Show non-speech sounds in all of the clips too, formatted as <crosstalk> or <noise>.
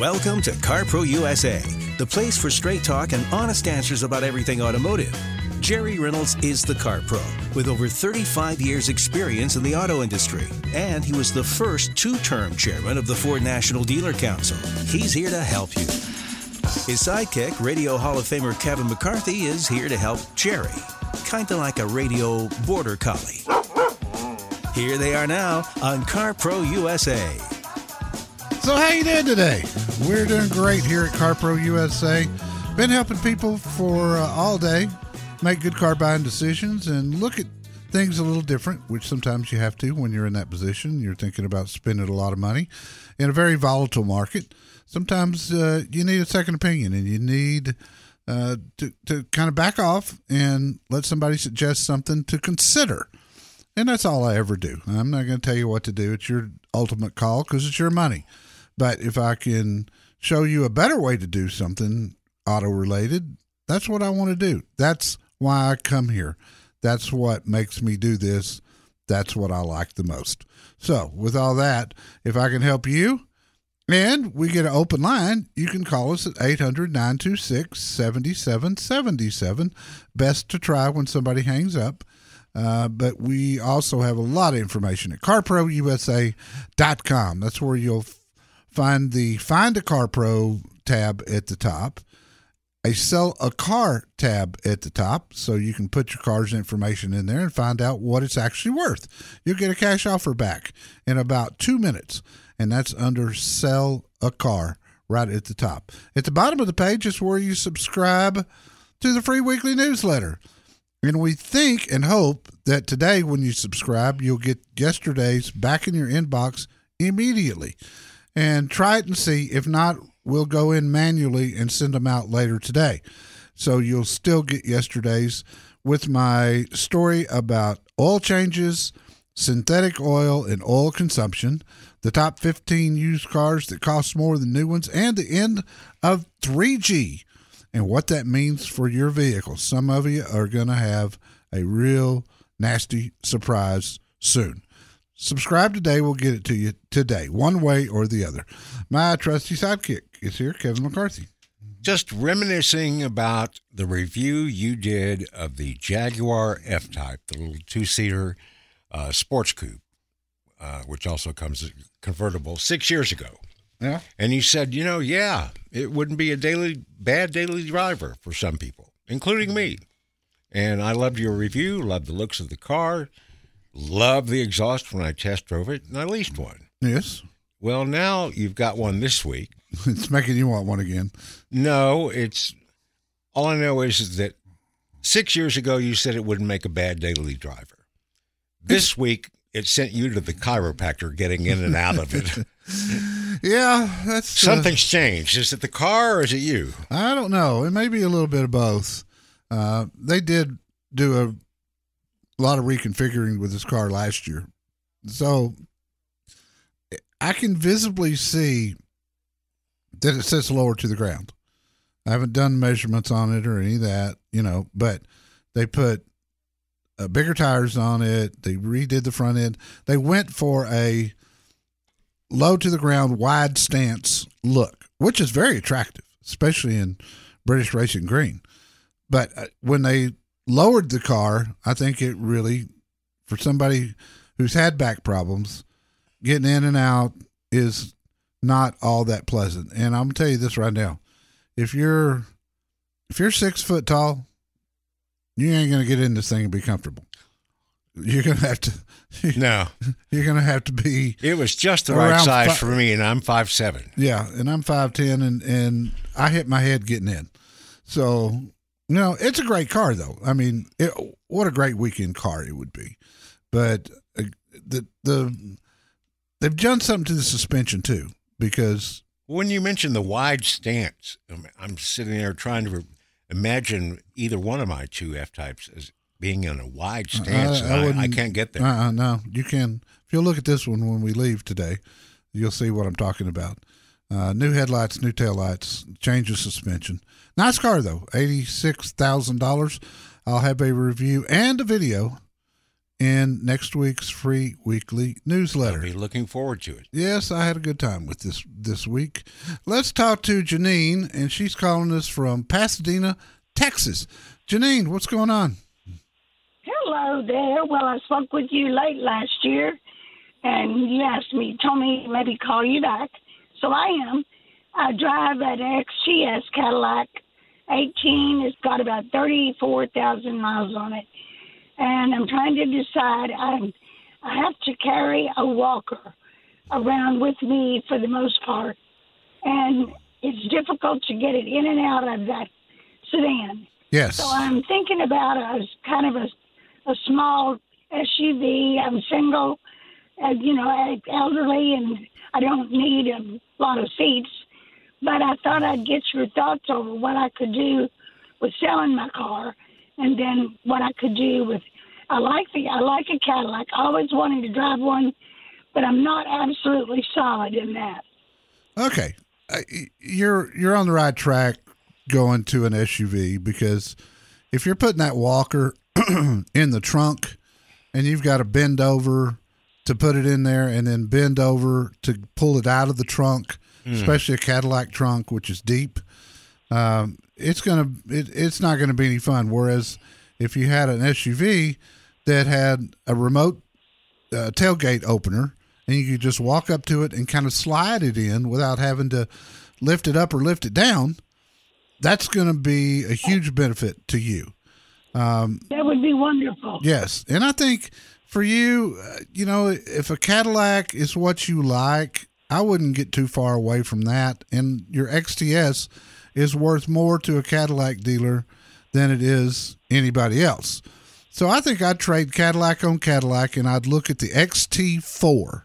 Welcome to CarPro USA, the place for straight talk and honest answers about everything automotive. Jerry Reynolds is the car pro with over 35 years' experience in the auto industry, and he was the first two term chairman of the Ford National Dealer Council. He's here to help you. His sidekick, Radio Hall of Famer Kevin McCarthy, is here to help Jerry, kind of like a radio border collie. Here they are now on CarPro USA. So how you doing today? We're doing great here at CarPro USA. Been helping people for uh, all day make good car buying decisions and look at things a little different, which sometimes you have to when you're in that position. You're thinking about spending a lot of money in a very volatile market. Sometimes uh, you need a second opinion and you need uh, to, to kind of back off and let somebody suggest something to consider. And that's all I ever do. I'm not going to tell you what to do. It's your ultimate call because it's your money. But if I can show you a better way to do something auto related, that's what I want to do. That's why I come here. That's what makes me do this. That's what I like the most. So, with all that, if I can help you and we get an open line, you can call us at 800 926 7777. Best to try when somebody hangs up. Uh, but we also have a lot of information at carprousa.com. That's where you'll find the Find a Car Pro tab at the top, a Sell a Car tab at the top, so you can put your car's information in there and find out what it's actually worth. You'll get a cash offer back in about two minutes, and that's under Sell a Car right at the top. At the bottom of the page is where you subscribe to the free weekly newsletter. And we think and hope that today, when you subscribe, you'll get yesterday's back in your inbox immediately. And try it and see. If not, we'll go in manually and send them out later today. So you'll still get yesterday's with my story about oil changes, synthetic oil, and oil consumption, the top 15 used cars that cost more than new ones, and the end of 3G and what that means for your vehicle. Some of you are going to have a real nasty surprise soon. Subscribe today. We'll get it to you today, one way or the other. My trusty sidekick is here, Kevin McCarthy. Just reminiscing about the review you did of the Jaguar F Type, the little two seater uh, sports coupe, uh, which also comes convertible, six years ago. Yeah. And you said, you know, yeah, it wouldn't be a daily bad daily driver for some people, including me. And I loved your review, loved the looks of the car, loved the exhaust when I test drove it, and I leased one. Yes. Well, now you've got one this week. <laughs> It's making you want one again. No, it's all I know is, that six years ago you said it wouldn't make a bad daily driver. This week it sent you to the chiropractor getting in and out of it. <laughs> <laughs> Yeah, that's uh, Something's changed. Is it the car or is it you? I don't know. It may be a little bit of both. Uh, they did do a lot of reconfiguring with this car last year, so I can visibly see that it sits lower to the ground. I haven't done measurements on it or any of that, you know, but they put uh, bigger tires on it. They redid the front end. They went for a low to the ground, wide stance look, which is very attractive, especially in British Racing Green. But uh, when they lowered the car, I think it really, for somebody who's had back problems, getting in and out is not all that pleasant. And I'm gonna tell you this right now: if you're if you're six foot tall, you ain't gonna get in this thing and be comfortable. You're gonna have to. <laughs> No. You're gonna have to be. It was just the right size fi- for me, and I'm five seven. Yeah, and I'm five ten, and and I hit my head getting in. So you know, it's a great car though. I mean, it, what a great weekend car it would be. But uh, the the they've done something to the suspension too because When you mention the wide stance, I'm, I'm sitting there trying to imagine either one of my two F types as being in a wide stance. I- I I, can't get there. uh, no, you can if you'll look at this one when we leave today, you'll see what I'm talking about. Uh, new headlights, new taillights, change of suspension. Nice car though, eighty six thousand dollars. I'll have a review and a video in next week's free weekly I'll newsletter. be looking forward to it. Yes, I had a good time with this this week. Let's talk to Janine, and she's calling us from Pasadena, Texas. Janine, what's going on? Hello there. Well, I spoke with you late last year, and you asked me, told me maybe call you back. So I am. I drive an XTS Cadillac 18. It's got about 34,000 miles on it, and I'm trying to decide. I'm, I have to carry a walker around with me for the most part, and it's difficult to get it in and out of that sedan. Yes. So I'm thinking about a kind of a, a small SUV. I'm single, uh, you know, elderly, and I don't need a lot of seats. But I thought I'd get your thoughts over what I could do with selling my car, and then what I could do with. I like the I like a Cadillac. Always wanted to drive one, but I'm not absolutely solid in that. Okay, Uh, you're you're on the right track going to an SUV because if you're putting that walker <clears throat> in the trunk and you've got to bend over to put it in there and then bend over to pull it out of the trunk, especially a Cadillac trunk which is deep, um, it's gonna it, it's not gonna be any fun. Whereas if you had an SUV that had a remote uh, tailgate opener and you could just walk up to it and kind of slide it in without having to lift it up or lift it down, that's going to be a huge benefit to you. That would be wonderful. Yes. And I think for you, uh, you know, if a Cadillac is what you like, I wouldn't get too far away from that. And your XTS is worth more to a Cadillac dealer than it is anybody else. So I think I'd trade Cadillac on Cadillac and I'd look at the XT4.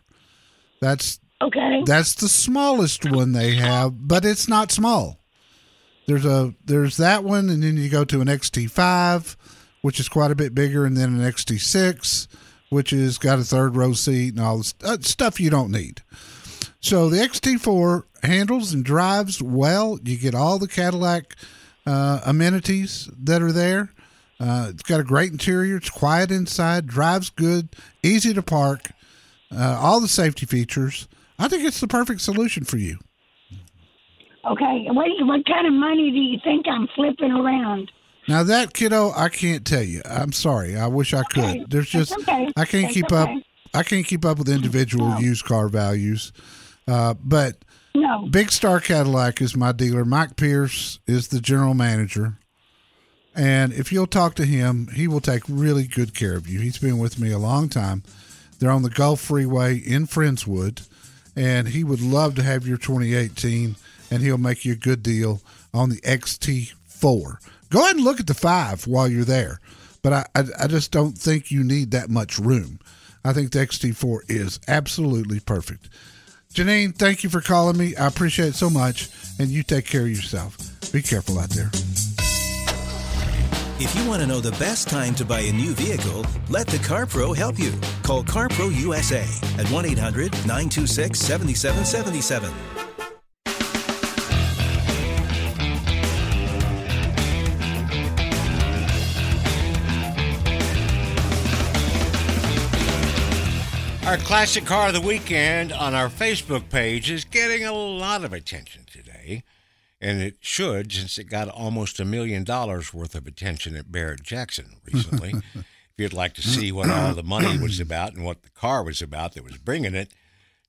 That's Okay. that's the smallest one they have, but it's not small. There's a there's that one, and then you go to an XT5, which is quite a bit bigger, and then an XT6, which has got a third row seat and all this uh, stuff you don't need. So the XT4 handles and drives well. You get all the Cadillac uh, amenities that are there. Uh, it's got a great interior. It's quiet inside. Drives good. Easy to park. Uh, all the safety features. I think it's the perfect solution for you. Okay. What what kind of money do you think I'm flipping around? Now that kiddo, I can't tell you. I'm sorry. I wish I could. Okay. There's just okay. I can't That's keep up. I can't keep up with individual No. used car values. Uh, but No. Big Star Cadillac is my dealer. Mike Pierce is the general manager. And if you'll talk to him, he will take really good care of you. He's been with me a long time. They're on the Gulf Freeway in Friendswood, and he would love to have your 2018, and he'll make you a good deal on the XT4. Go ahead and look at the 5 while you're there, but I, I, I just don't think you need that much room. I think the XT4 is absolutely perfect. Janine, thank you for calling me. I appreciate it so much, and you take care of yourself. Be careful out there. If you want to know the best time to buy a new vehicle, let the CarPro help you. Call CarPro USA at 1 800 926 7777. Our classic car of the weekend on our Facebook page is getting a lot of attention today. And it should, since it got almost a million dollars worth of attention at Barrett Jackson recently. <laughs> if you'd like to see what all the money was about and what the car was about that was bringing it,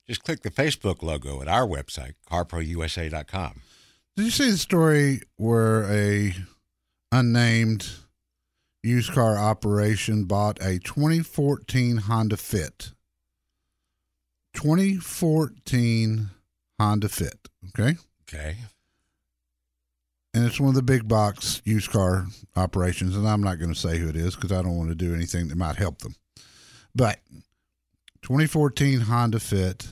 just click the Facebook logo at our website, carprousa.com. Did you see the story where a unnamed used car operation bought a 2014 Honda Fit? 2014 Honda Fit. Okay. Okay. and it's one of the big box used car operations and i'm not going to say who it is because i don't want to do anything that might help them but 2014 honda fit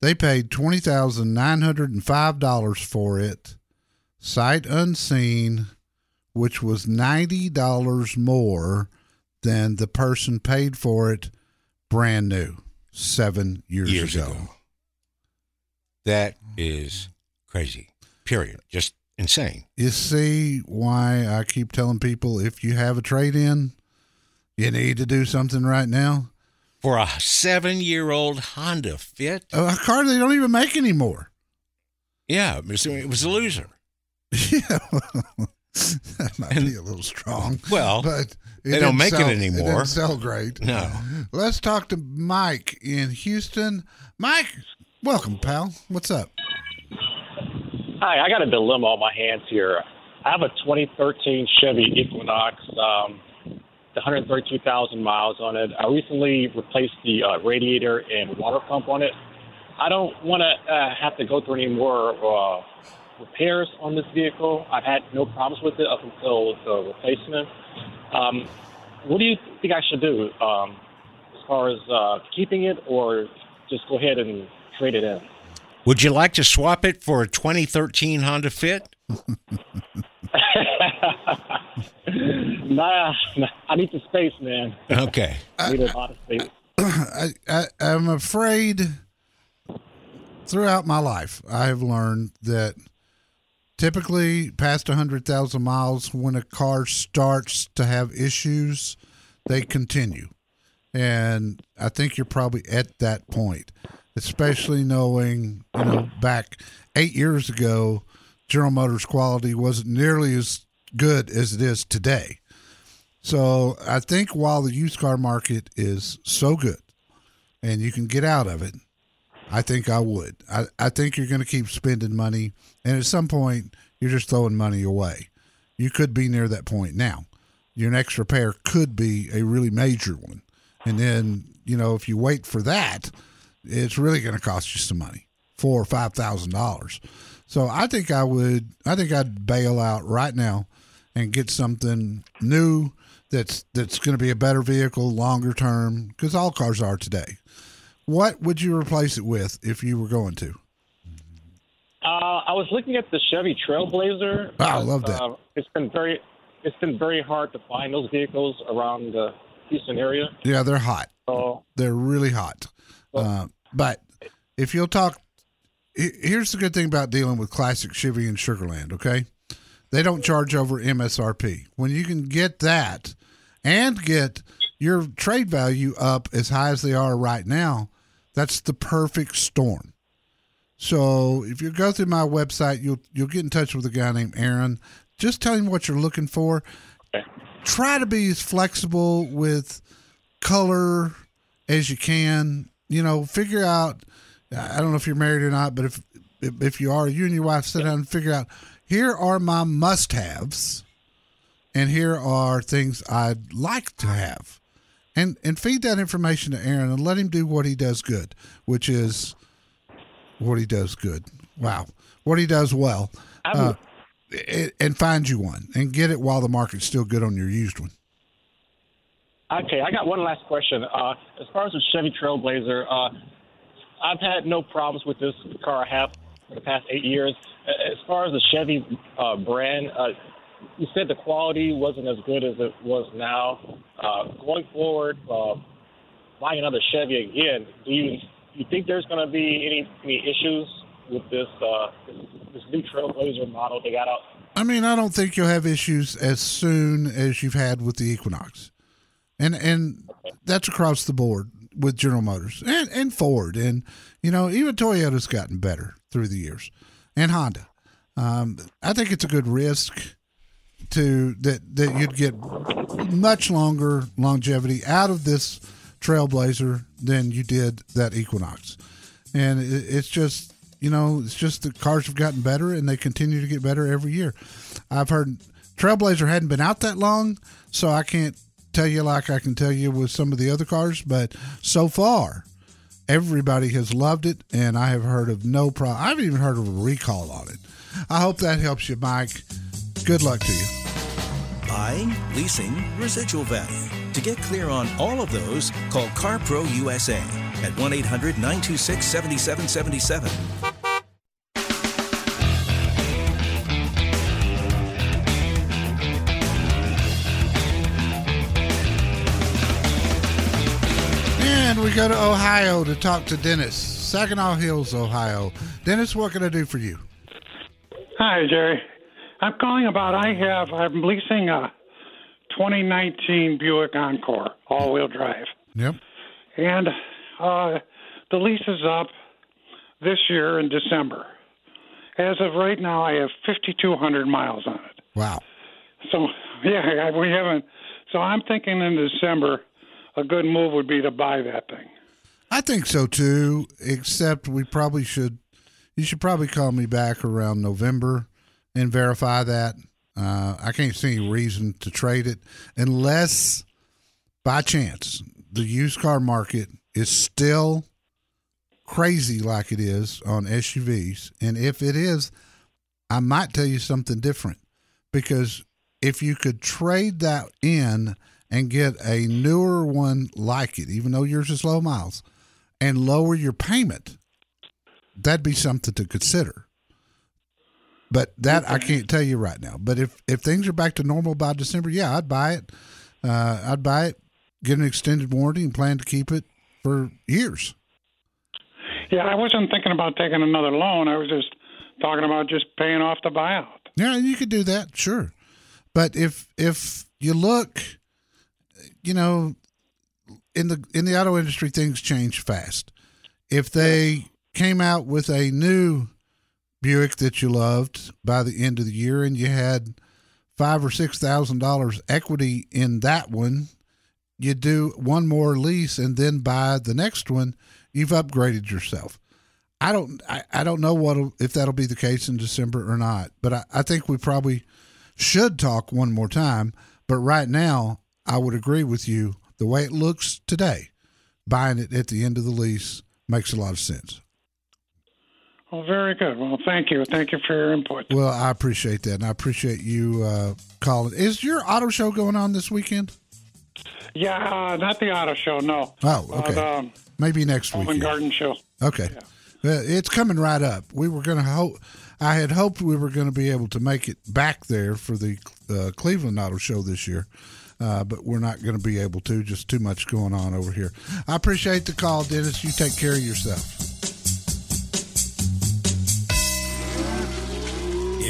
they paid $20905 for it sight unseen which was $90 more than the person paid for it brand new seven years, Years ago. ago. That is crazy. Period. Just insane. You see why I keep telling people if you have a trade in, You need to do something right now. For a seven year old Honda Fit? A car they don't even make anymore. Yeah, it was, it was a loser. <laughs> Yeah, <laughs> that might be a little strong. Well, but it they don't didn't make it anymore. It didn't sell great. No. Let's talk to Mike in Houston. Mike, welcome, pal. What's up? Hi, I got a dilemma on my hands here. I have a 2013 Chevy Equinox, um, the 132,000 miles on it. I recently replaced the uh, radiator and water pump on it. I don't want to uh, have to go through any more uh, repairs on this vehicle. I've had no problems with it up until the replacement. Um, what do you think I should do um, as far as uh, keeping it or just go ahead and trade it in? Would you like to swap it for a 2013 Honda Fit? <laughs> nah, nah, I need the space, man. Okay. I need a lot of space. <clears throat> I, I, I'm afraid throughout my life, I have learned that typically past 100,000 miles, when a car starts to have issues, they continue. And I think you're probably at that point, especially knowing, you know, back eight years ago, General Motors quality wasn't nearly as good as it is today. So I think while the used car market is so good and you can get out of it, I think I would. I, I think you're going to keep spending money. And at some point, you're just throwing money away. You could be near that point now. Your next repair could be a really major one. And then, you know, if you wait for that, it's really going to cost you some money four or five thousand dollars. So I think I would, I think I'd bail out right now and get something new that's that's going to be a better vehicle longer term because all cars are today. What would you replace it with if you were going to? Uh, I was looking at the Chevy Trailblazer. Oh, I love that. Uh, it's been very, it's been very hard to find those vehicles around the Houston area. Yeah, they're hot. So They're really hot. Uh, but if you'll talk, here's the good thing about dealing with classic Chevy and Sugar Land. Okay, they don't charge over MSRP. When you can get that and get your trade value up as high as they are right now, that's the perfect storm. So if you go through my website, you'll you'll get in touch with a guy named Aaron. Just tell him what you're looking for. Try to be as flexible with color as you can. You know, figure out. I don't know if you're married or not, but if if, if you are, you and your wife sit down and figure out. Here are my must-haves, and here are things I'd like to have, and and feed that information to Aaron and let him do what he does good, which is what he does good. Wow, what he does well. Uh, and- and find you one and get it while the market's still good on your used one. Okay, I got one last question. Uh, as far as the Chevy Trailblazer, uh, I've had no problems with this car I have for the past eight years. As far as the Chevy uh, brand, uh, you said the quality wasn't as good as it was now. Uh, going forward, uh, buying another Chevy again, do you you think there's going to be any any issues with this, uh, this this new Trailblazer model they got out? I mean, I don't think you'll have issues as soon as you've had with the Equinox, and and that's across the board with General Motors and and Ford, and you know even Toyota's gotten better through the years, and Honda. Um, I think it's a good risk to that that you'd get much longer longevity out of this Trailblazer than you did that Equinox, and it, it's just you know it's just the cars have gotten better and they continue to get better every year. I've heard Trailblazer hadn't been out that long, so I can't tell you like I can tell you with some of the other cars, but so far. Everybody has loved it, and I have heard of no problem. I haven't even heard of a recall on it. I hope that helps you, Mike. Good luck to you. Buying, leasing, residual value. To get clear on all of those, call CarPro USA at 1 800 926 7777. And we go to Ohio to talk to Dennis, Sagamore Hills, Ohio. Dennis, what can I do for you? Hi, Jerry. I'm calling about I have I'm leasing a 2019 Buick Encore, all-wheel drive, Yep. and uh, the lease is up this year in December. As of right now, I have 5,200 miles on it. Wow. So <laughs> yeah, we haven't. So I'm thinking in December, a good move would be to buy that thing. I think so too. Except we probably should. You should probably call me back around November and verify that. Uh, I can't see any reason to trade it unless, by chance, the used car market is still crazy like it is on SUVs. And if it is, I might tell you something different because if you could trade that in and get a newer one like it, even though yours is low miles, and lower your payment, that'd be something to consider. But that I can't tell you right now. But if if things are back to normal by December, yeah, I'd buy it. Uh, I'd buy it, get an extended warranty, and plan to keep it for years. Yeah, I wasn't thinking about taking another loan. I was just talking about just paying off the buyout. Yeah, you could do that, sure. But if if you look, you know, in the in the auto industry, things change fast. If they came out with a new Buick that you loved by the end of the year, and you had five or six thousand dollars equity in that one, you do one more lease and then buy the next one. You've upgraded yourself. I don't I, I don't know what if that'll be the case in December or not, but I, I think we probably should talk one more time. But right now, I would agree with you. The way it looks today, buying it at the end of the lease makes a lot of sense. Well, very good. Well, thank you. Thank you for your input. Well, I appreciate that, and I appreciate you uh, calling. Is your auto show going on this weekend? Yeah, uh, not the auto show, no. Oh, okay. the um, Maybe next and garden show. Okay. Uh, it's coming right up. We were going to hope. I had hoped we were going to be able to make it back there for the uh, Cleveland Auto Show this year, uh, but we're not going to be able to. Just too much going on over here. I appreciate the call, Dennis. You take care of yourself.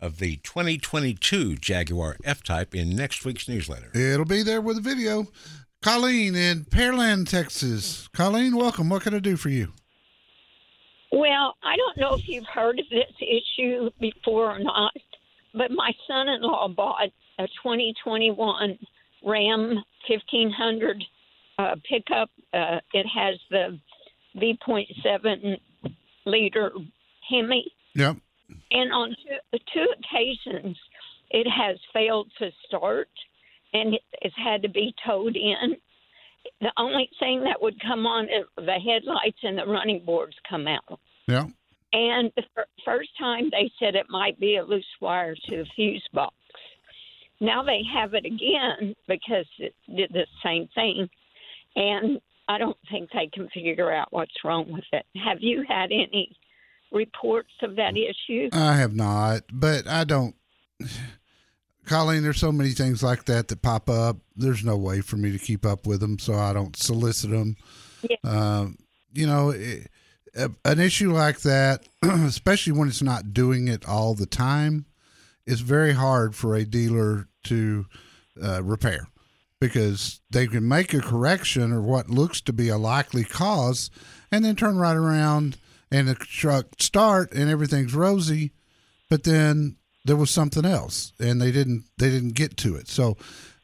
of the 2022 Jaguar F Type in next week's newsletter. It'll be there with a video. Colleen in Pearland, Texas. Colleen, welcome. What can I do for you? Well, I don't know if you've heard of this issue before or not, but my son in law bought a 2021 Ram 1500 uh, pickup. Uh, it has the V.7 liter Hemi, Yep. and on two, two occasions it has failed to start and it's had to be towed in. The only thing that would come on is the headlights and the running boards come out. Yeah. And the fir- first time they said it might be a loose wire to the fuse box. Now they have it again because it did the same thing. And I don't think they can figure out what's wrong with it. Have you had any reports of that issue? I have not, but I don't. Colleen, there's so many things like that that pop up. There's no way for me to keep up with them, so I don't solicit them. Yeah. Um, you know, it, a, an issue like that, <clears throat> especially when it's not doing it all the time, is very hard for a dealer to uh, repair because they can make a correction or what looks to be a likely cause and then turn right around and the truck start and everything's rosy but then there was something else and they didn't they didn't get to it so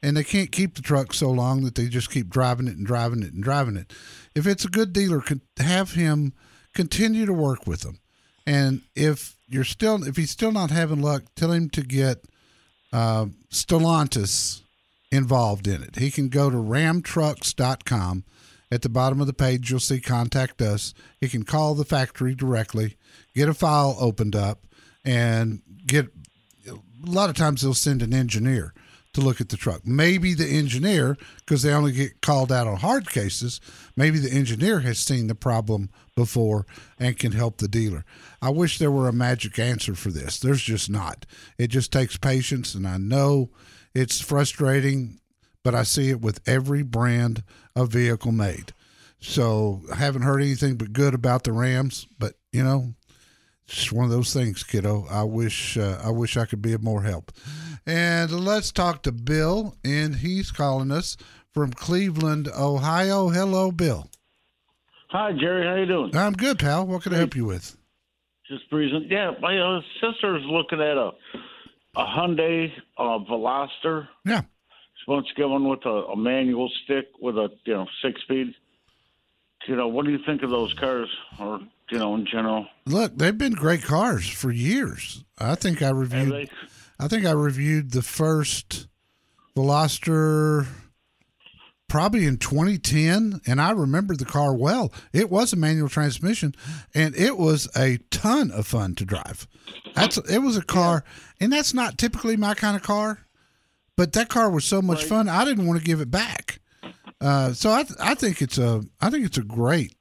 and they can't keep the truck so long that they just keep driving it and driving it and driving it if it's a good dealer have him continue to work with them and if you're still if he's still not having luck tell him to get uh, Stellantis involved in it. He can go to ramtrucks.com. At the bottom of the page, you'll see contact us. He can call the factory directly, get a file opened up, and get a lot of times they'll send an engineer to look at the truck. Maybe the engineer, because they only get called out on hard cases, maybe the engineer has seen the problem before and can help the dealer. I wish there were a magic answer for this. There's just not. It just takes patience, and I know it's frustrating, but I see it with every brand of vehicle made. So I haven't heard anything but good about the Rams, but you know, it's one of those things, kiddo. I wish uh, I wish I could be of more help. And let's talk to Bill, and he's calling us from Cleveland, Ohio. Hello, Bill. Hi, Jerry. How you doing? I'm good, pal. What can I help you with? Just breezing. Yeah, my uh, sister's looking at a a Hyundai uh, Veloster. Yeah. She wants to get one with a, a manual stick with a you know six speed. You know, what do you think of those cars, or you know, in general? Look, they've been great cars for years. I think I reviewed. I think I reviewed the first Veloster probably in 2010, and I remember the car well. It was a manual transmission, and it was a ton of fun to drive. That's it was a car, and that's not typically my kind of car, but that car was so much fun. I didn't want to give it back. Uh, so I I think it's a I think it's a great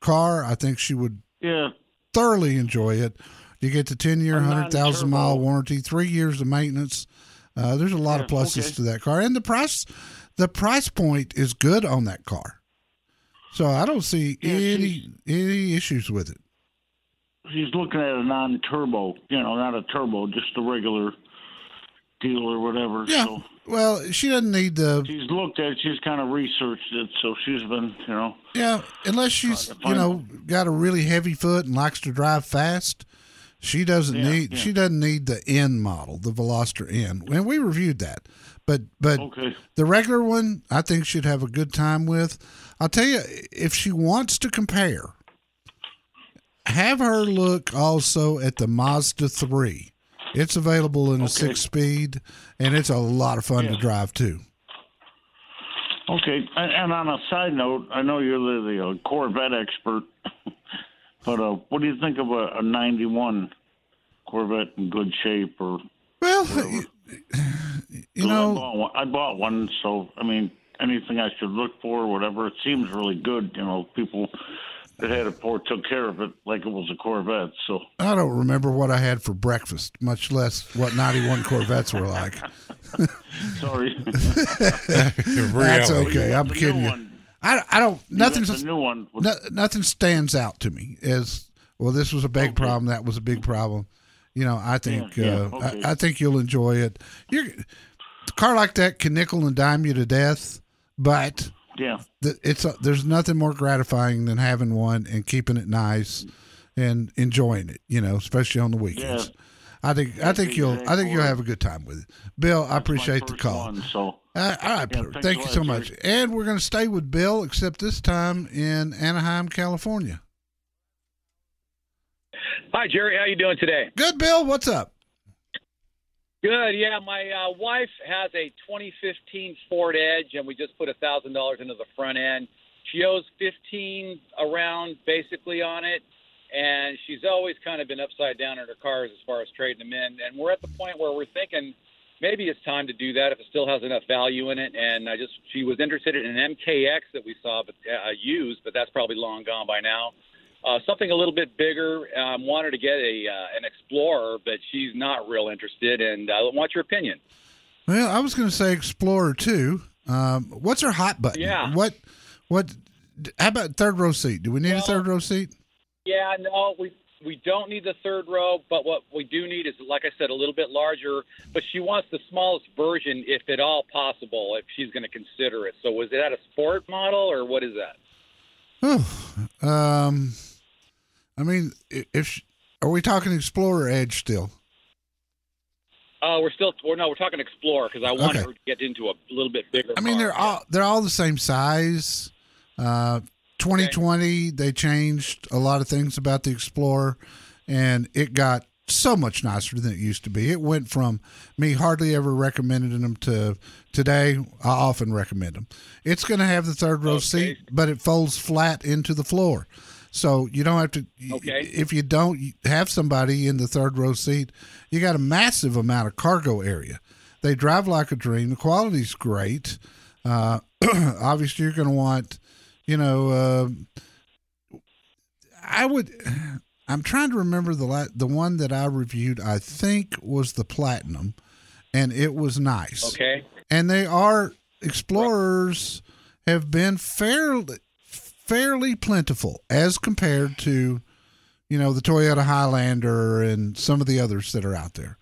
car. I think she would Yeah. thoroughly enjoy it. You get the 10 year, 100,000 mile warranty, three years of maintenance. Uh, there's a lot of pluses okay. to that car. And the price, the price point is good on that car. So I don't see Yeah, any any issues with it. She's looking at a non-turbo. You know, not a turbo, just a regular deal or whatever. Yeah. So Well, she doesn't need the she's looked at. it. She's kind of researched it. So she's been, you know. yeah, unless she's you know got a really heavy foot and likes to drive fast. She doesn't Yeah, need yeah. she doesn't need the N model, the Veloster N. And we reviewed that. But but Okay. The regular one, I think she'd have a good time with. I'll tell you, if she wants to compare, have her look also at the Mazda 3. It's available in a six speed, and it's a lot of fun to drive too. Okay, and on a side note, I know you're the, the uh, Corvette expert, <laughs> but uh, what do you think of a, a '91 Corvette in good shape? Or Well, you, you I know, bought, one, I bought one, so I mean, anything I should look for, whatever. It seems really good. You know, people that had a poor took care of it like it was a Corvette. So I don't remember what I had for breakfast, much less what 91 Corvettes were like. <laughs> sorry. <laughs> That's okay. I'm the kidding you. I, I don't, you got nothing's, the new one. no, nothing stands out to me as well. This was a big Okay. problem. That was a big problem. You know, I think Yeah, yeah, uh, okay. I, I think you'll enjoy it. You're, a car like that can nickel and dime you to death, but Yeah. it's a, there's nothing more gratifying than having one and keeping it nice and enjoying it. You know, especially on the weekends. Yeah. I think I think you'll I think you'll have a good time with it. Bill, I That's my appreciate the call. One, so Uh, all right, Yeah, Thank you so much. Jerry. And we're going to stay with Bill, except this time in Anaheim, California. Hi, Jerry. How you doing today? Good, Bill. What's up? Good. Yeah, my uh, wife has a 2015 Ford Edge, and we just put a thousand dollars into the front end. She owes 15 around basically on it, and she's always kind of been upside down in her cars as far as trading them in. And we're at the point where we're thinking maybe it's time to do that if it still has enough value in it. And I just she was interested in an MKX that we saw, but uh, used, but that's probably long gone by now. Uh, something a little bit bigger. Um, wanted to get a uh, an Explorer, but she's not real interested. And I want your opinion. Well, I was going to say Explorer too. Um, what's her hot button? Yeah. What? What? How about third row seat? Do we need a third row seat? Yeah, no, we we don't need the third row, but what we do need is, like I said, a little bit larger. But she wants the smallest version, if at all possible, if she's going to consider it. So, was that a sport model or what is that? Oh, um, I mean, if are we talking Explorer Edge still? Oh, we're still, we're, no, we're talking Explorer because I want Okay. her to get into a little bit bigger. I mean, car. they're all they're all the same size. Uh, 2020, they changed a lot of things about the Explorer, and it got so much nicer than it used to be. It went from me hardly ever recommending them to today. I often recommend them. It's going to have the third row Okay. seat, but it folds flat into the floor. So you don't have to. Okay. If you don't have somebody in the third row seat, you got a massive amount of cargo area. They drive like a dream. The quality's great. Uh, <clears throat> obviously, you're going to want, you know, uh, I would. I'm trying to remember the la- the one that I reviewed. I think was the platinum, and it was nice. Okay. And they are explorers have been fairly fairly plentiful as compared to, you know, the Toyota Highlander and some of the others that are out there.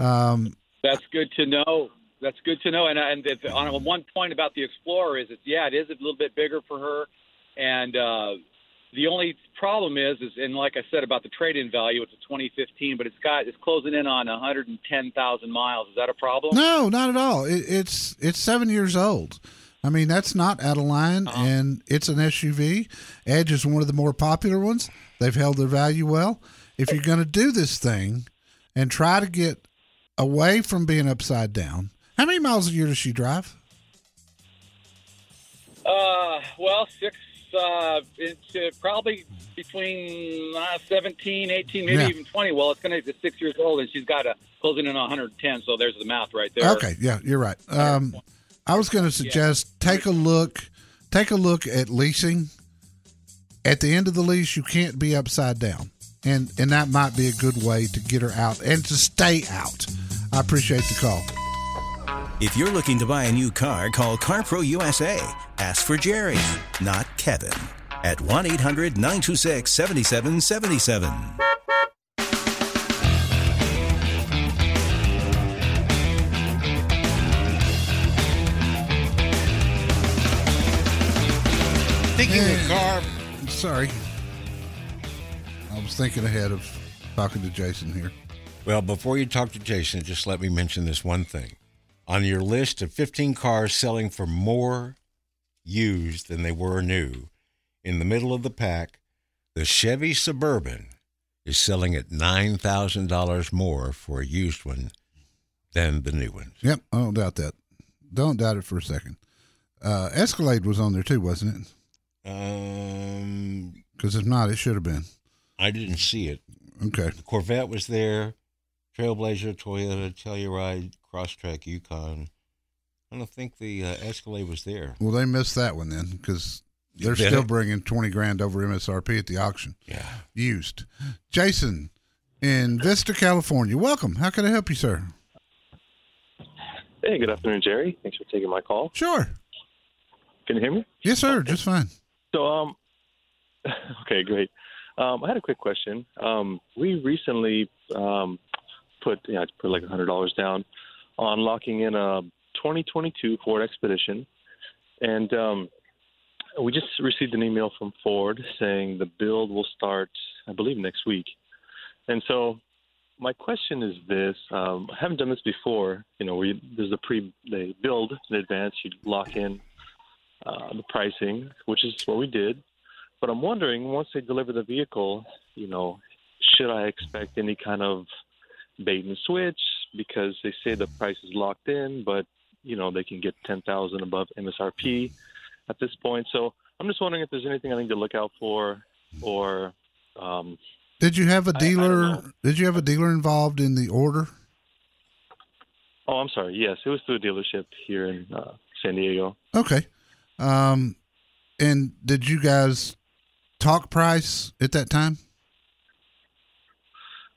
Um, That's good to know. That's good to know. And and if, on one point about the Explorer is it's yeah, it is a little bit bigger for her, and uh, the only problem is is and like I said about the trade-in value, it's a 2015, but it's got it's closing in on 110,000 miles. Is that a problem? No, not at all. It, it's it's seven years old. I mean, that's not out of line, Uh-huh. and it's an SUV. Edge is one of the more popular ones. They've held their value well. If you're going to do this thing and try to get away from being upside down, how many miles a year does she drive? Uh, well, six. Uh, it's uh, probably between uh, 17, 18, maybe Yeah. even 20. Well, it's going to be six years old, and she's got a closing in on 110. So there's the math right there. Okay, yeah, you're right. Um, I was going to suggest take a look, take a look at leasing. At the end of the lease, you can't be upside down, and and that might be a good way to get her out and to stay out. I appreciate the call. If you're looking to buy a new car, call CarPro USA. Ask for Jerry, not Kevin. At 1 800 926 7777. Thinking of car, Sorry, I was thinking ahead of talking to Jason here. Well, before you talk to Jason, just let me mention this one thing. On your list of 15 cars selling for more used than they were new, in the middle of the pack, the Chevy Suburban is selling at $9,000 more for a used one than the new ones. Yep, I don't doubt that. Don't doubt it for a second. Uh, Escalade was on there too, wasn't it? Um, Because if not, it should have been. I didn't see it. Okay. The Corvette was there, Trailblazer, Toyota, Telluride, Crosstrek, Yukon. I don't think the uh, Escalade was there. Well, they missed that one then because they're Did still it? bringing 20 grand over MSRP at the auction. Yeah. Used. Jason in Vista, California. Welcome. How can I help you, sir? Hey, good afternoon, Jerry. Thanks for taking my call. Sure. Can you hear me? Yes, sir. Just fine. So, um, <laughs> okay, great. Um, I had a quick question. Um, we recently um, put, yeah, I put like hundred dollars down on locking in a 2022 Ford Expedition, and um, we just received an email from Ford saying the build will start, I believe, next week. And so, my question is this: um, I haven't done this before. You know, you, there's a pre, they build in advance, you lock in uh, the pricing, which is what we did. But I'm wondering, once they deliver the vehicle, you know, should I expect any kind of bait and switch because they say the price is locked in, but you know they can get ten thousand above MSRP at this point. So I'm just wondering if there's anything I need to look out for, or um, Did you have a dealer? did you have a dealer involved in the order? oh, I'm sorry, yes, it was through a dealership here in uh, San Diego. Okay. Um, and did you guys talk price at that time?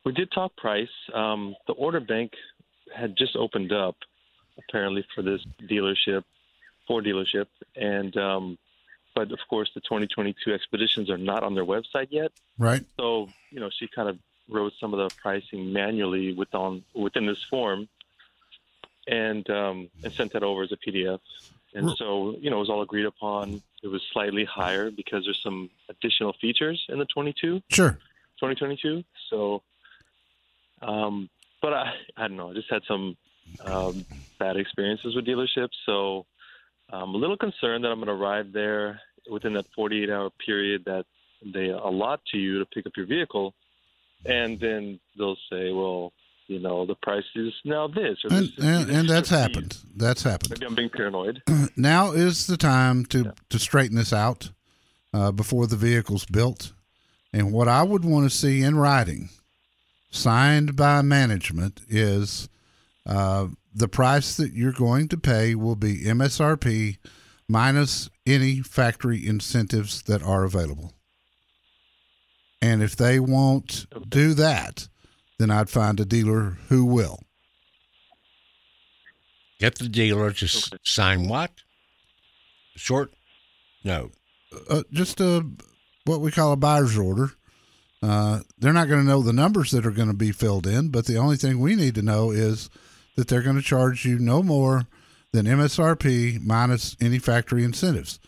We did talk price. Um, the order bank had just opened up, apparently for this dealership, Ford dealership, and um, but of course the 2022 expeditions are not on their website yet. Right. So you know she kind of wrote some of the pricing manually with on within this form, and um, and sent that over as a PDF. And so you know it was all agreed upon. It was slightly higher because there's some additional features in the 22. Sure. 2022. So, um, but I, I don't know. I just had some um, bad experiences with dealerships, so I'm a little concerned that I'm going to arrive there within that 48 hour period that they allot to you to pick up your vehicle, and then they'll say, well, you know, the price is now this, or And, this is and, this and that's happened. That's happened. Maybe I'm being paranoid. <clears throat> now is the time to to straighten this out uh, before the vehicle's built. And what I would want to see in writing, signed by management, is uh, the price that you're going to pay will be MSRP minus any factory incentives that are available. And if they won't do that, then I'd find a dealer who will. Get the dealer to s sign what? Short note. Uh, just a what we call a buyer's order. Uh, they're not going to know the numbers that are going to be filled in, but the only thing we need to know is that they're going to charge you no more than MSRP minus any factory incentives,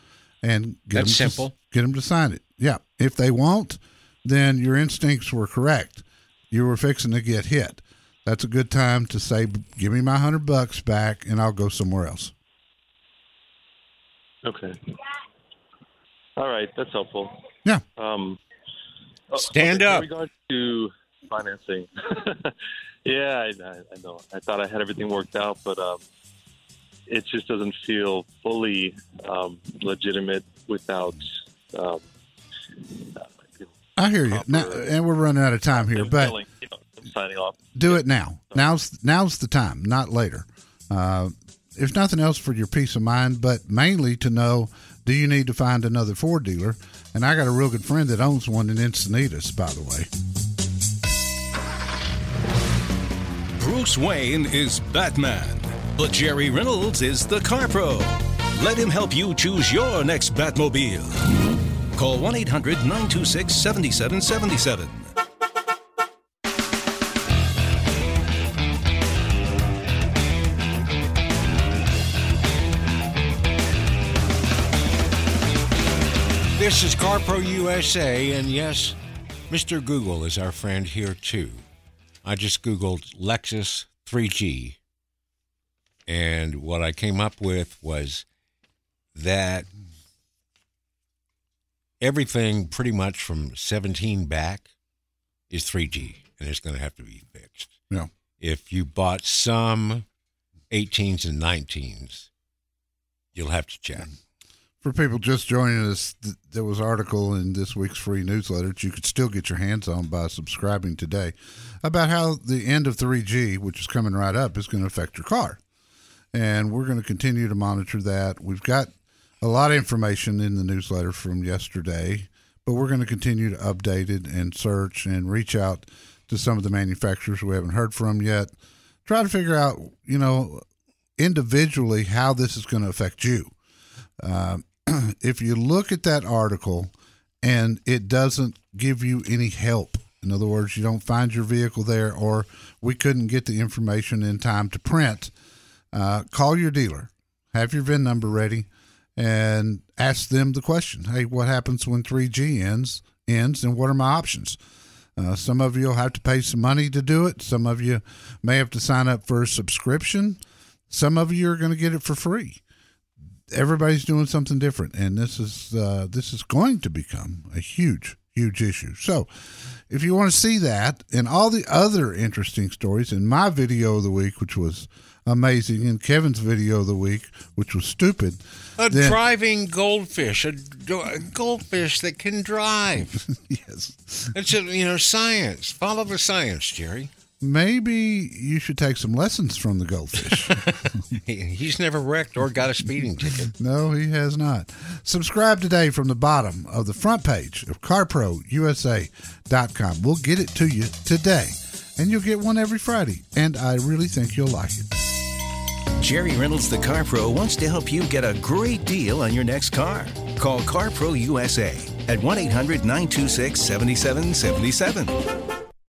and get That's them simple. To, get them to sign it. Yeah, if they won't, then your instincts were correct. You were fixing to get hit. That's a good time to say, "Give me my hundred bucks back, and I'll go somewhere else." Okay. All right, that's helpful. Yeah. Um, uh, Stand okay, up. In regard to financing, <laughs> yeah, I, I I know. I thought I had everything worked out, but um, it just doesn't feel fully um, legitimate without. Um, I hear you. Now, and we're running out of time here, but filling, you know, signing off. do it now. Now's now's the time, not later. Uh, if nothing else, for your peace of mind, but mainly to know: Do you need to find another Ford dealer? And I got a real good friend that owns one in Encinitas, by the way. Bruce Wayne is Batman, but Jerry Reynolds is the Car Pro. Let him help you choose your next Batmobile. Call 1 800 926 7777. This is CarPro USA, and yes, Mr. Google is our friend here too. I just Googled Lexus 3G, and what I came up with was that everything pretty much from 17 back is 3G, and it's going to have to be fixed. Yeah. If you bought some 18s and 19s, you'll have to check. For people just joining us, th- there was an article in this week's free newsletter that you could still get your hands on by subscribing today about how the end of 3G, which is coming right up, is going to affect your car. And we're going to continue to monitor that. We've got a lot of information in the newsletter from yesterday, but we're going to continue to update it and search and reach out to some of the manufacturers we haven't heard from yet. Try to figure out, you know, individually how this is going to affect you. Uh, <clears throat> if you look at that article and it doesn't give you any help, in other words, you don't find your vehicle there, or we couldn't get the information in time to print, uh, call your dealer, have your VIN number ready, and ask them the question: Hey, what happens when 3G ends? Ends, and what are my options? Uh, some of you will have to pay some money to do it. Some of you may have to sign up for a subscription. Some of you are going to get it for free everybody's doing something different, and this is uh, this is going to become a huge, huge issue. So, if you want to see that and all the other interesting stories in my video of the week, which was amazing, in Kevin's video of the week, which was stupid, A then- driving goldfish, a, a goldfish that can drive. <laughs> yes, It's a, you know science. Follow the science, Jerry. maybe you should take some lessons from the goldfish. <laughs> <laughs> He's never wrecked or got a speeding ticket. No, he has not. Subscribe today from the bottom of the front page of CarProUSA.com. We'll get it to you today, and you'll get one every Friday, and I really think you'll like it. Jerry Reynolds, the Car Pro, wants to help you get a great deal on your next car. Call Car Pro USA at 1 800 926 7777.